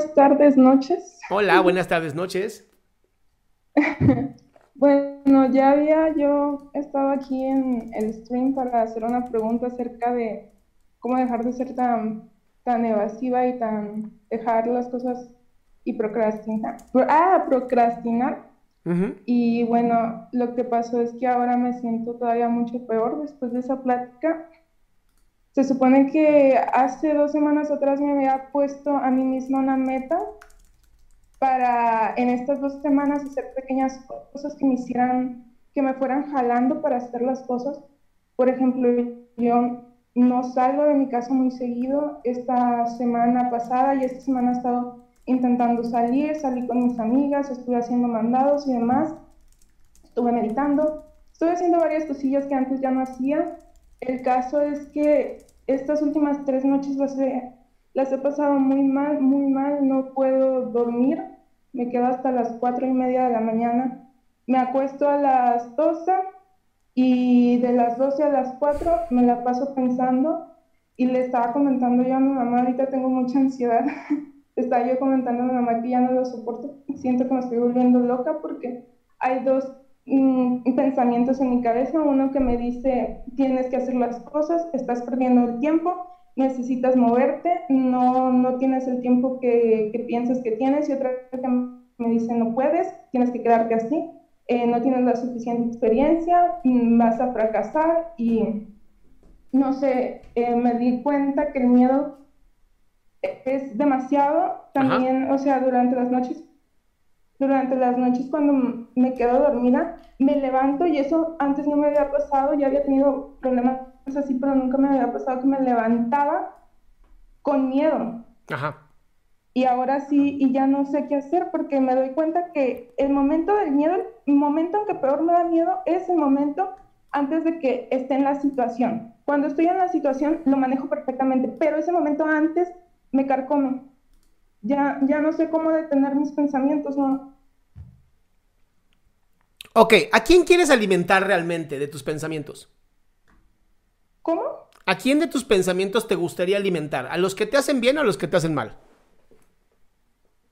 buenas tardes, noches. Hola, buenas tardes, noches. Bueno, ya había yo estado aquí en el stream para hacer una pregunta acerca de cómo dejar de ser tan, tan evasiva y tan dejar las cosas y procrastinar. Ah, procrastinar. Y bueno, lo que pasó es que ahora me siento todavía mucho peor después de esa plática. Se supone que hace dos semanas atrás me había puesto a mí misma una meta para en estas dos semanas hacer pequeñas cosas que me hicieran, que me fueran jalando para hacer las cosas. Por ejemplo, yo no salgo de mi casa muy seguido. Esta semana pasada y esta semana he estado intentando salir, salí con mis amigas, estuve haciendo mandados y demás, estuve meditando, estuve haciendo varias cosillas que antes ya no hacía. El caso es que estas últimas tres noches las he, las he pasado muy mal, muy mal, no puedo dormir, me quedo hasta las cuatro y media de la mañana, me acuesto a las 12 y de las 12 a las 4 me la paso pensando y le estaba comentando yo a mi mamá, ahorita tengo mucha ansiedad, estaba yo comentando a mi mamá que ya no lo soporto, siento que me estoy volviendo loca porque hay dos mm, pensamientos en mi cabeza, uno que me dice tienes que hacer las cosas, estás perdiendo el tiempo, necesitas moverte, no, no tienes el tiempo que, que piensas que tienes y otra que me dice no puedes, tienes que quedarte así. Eh, no tienes la suficiente experiencia, mm, vas a fracasar y no sé, eh, me di cuenta que el miedo es demasiado. También, o sea, durante las noches, durante las noches cuando me quedo dormida, me levanto y eso antes no me había pasado, ya había tenido problemas así, pero nunca me había pasado que me levantaba con miedo. Ajá. Y ahora sí, y ya no sé qué hacer porque me doy cuenta que el momento del miedo, el momento en que peor me da miedo es el momento antes de que esté en la situación. Cuando estoy en la situación lo manejo perfectamente, pero ese momento antes me carcome. Ya, ya no sé cómo detener mis pensamientos, ¿no? Ok, ¿a quién quieres alimentar realmente de tus pensamientos? ¿Cómo? ¿A quién de tus pensamientos te gustaría alimentar? ¿A los que te hacen bien o a los que te hacen mal?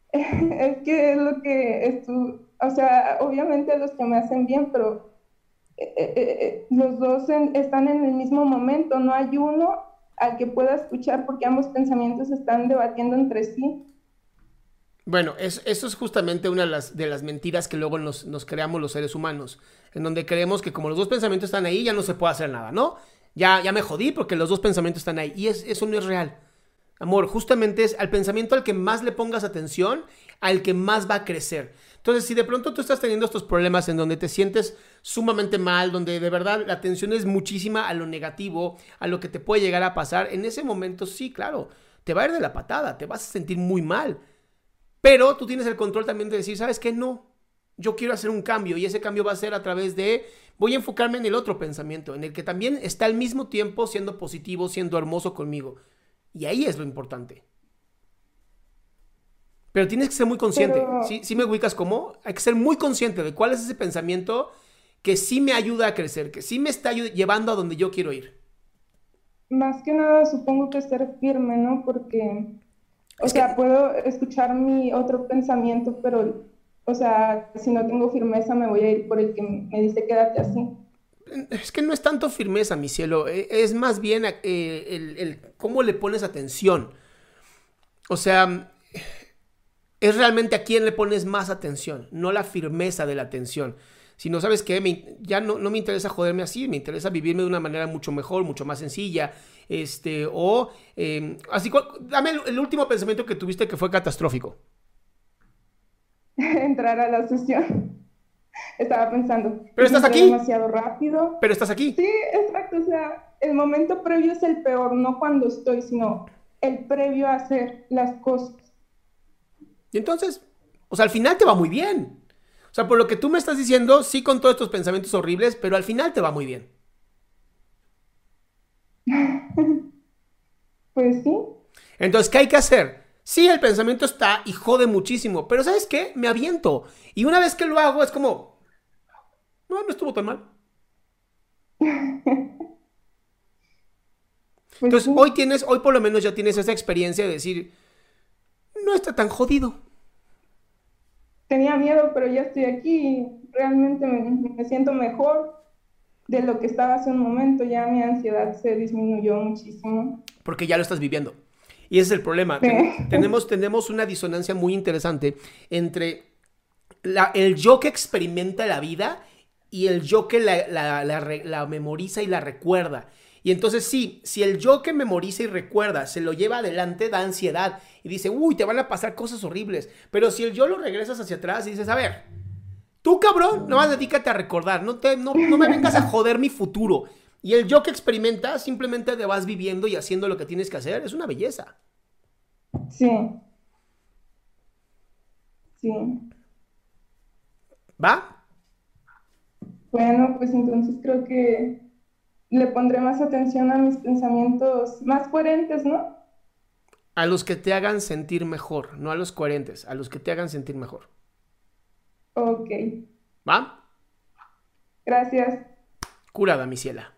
es que es lo que es tu, o sea, obviamente los que me hacen bien, pero eh, eh, eh, los dos están en el mismo momento, no hay uno al que pueda escuchar porque ambos pensamientos están debatiendo entre sí. Bueno, eso es justamente una de las, mentiras que luego nos, nos, creamos los seres humanos, en donde creemos que como los dos pensamientos están ahí, ya no se puede hacer nada, ¿no? Ya, ya me jodí porque los dos pensamientos están ahí. Y es, eso no es real. Amor, justamente es al pensamiento al que más le pongas atención, al que más va a crecer. Entonces, si de pronto tú estás teniendo estos problemas en donde te sientes sumamente mal, donde de verdad la atención es muchísima a lo negativo, a lo que te puede llegar a pasar, en ese momento sí, claro, te va a ir de la patada, te vas a sentir muy mal. Pero tú tienes el control también de decir, ¿sabes qué? No, yo quiero hacer un cambio y ese cambio va a ser a través de, voy a enfocarme en el otro pensamiento, en el que también está al mismo tiempo siendo positivo, siendo hermoso conmigo. Y ahí es lo importante. Pero tienes que ser muy consciente. Si ¿Sí? me ubicas como? Hay que ser muy consciente de cuál es ese pensamiento que sí me ayuda a crecer, que sí me está llevando a donde yo quiero ir. Más que nada, supongo que ser firme, ¿no? Porque, o sea, puedo escuchar mi otro pensamiento, pero, o sea, si no tengo firmeza, me voy a ir por el que me dice quédate así. Es que no es tanto firmeza, mi cielo, e, es más bien eh, el, el cómo le pones atención. O sea, es realmente a quién le pones más atención, no la firmeza de la atención. Si no sabes qué, ya no, no, me interesa joderme así, me interesa vivirme de una manera mucho mejor, mucho más sencilla. Este, o em, así, dame el, último pensamiento que tuviste que fue catastrófico. Entrar a la sesión. Estaba pensando. Pero estás aquí. Demasiado rápido. Pero estás aquí. Sí, exacto. O sea, el momento previo es el peor, no cuando estoy, sino el previo a hacer las cosas. Y entonces, o sea, al final te va muy bien. O sea, por lo que tú me estás diciendo, sí con todos estos pensamientos horribles, pero al final te va muy bien. Pues sí. Entonces, ¿qué hay que hacer? Sí, el pensamiento está y jode muchísimo, pero ¿sabes qué? Me aviento. Y una vez que lo hago es como, no, no estuvo tan mal. Pues Entonces, hoy tienes, hoy por lo menos ya tienes esa experiencia de decir, no está tan jodido. Tenía miedo, pero ya estoy aquí y realmente me, siento mejor de lo que estaba hace un momento. Ya mi ansiedad se disminuyó muchísimo. Porque ya lo estás viviendo. Y ese es el problema. Tenemos, tenemos una disonancia muy interesante entre el yo que experimenta la vida y el yo que la memoriza y la recuerda. Y entonces sí, si el yo que memoriza y recuerda se lo lleva adelante, da ansiedad y dice, uy, te van a pasar cosas horribles. Pero si el yo lo regresas hacia atrás y dices, a ver, tú cabrón, nomás dedícate a recordar, no, te, no, me vengas a joder mi futuro. Y el yo que experimenta simplemente te vas viviendo y haciendo lo que tienes que hacer, es una belleza. Sí. Sí. ¿Va? Bueno, pues entonces creo que le pondré más atención a mis pensamientos más coherentes, ¿no? A los que te hagan sentir mejor, no a los coherentes, a los que te hagan sentir mejor. Ok. ¿Va? Gracias. Curada, mi ciela.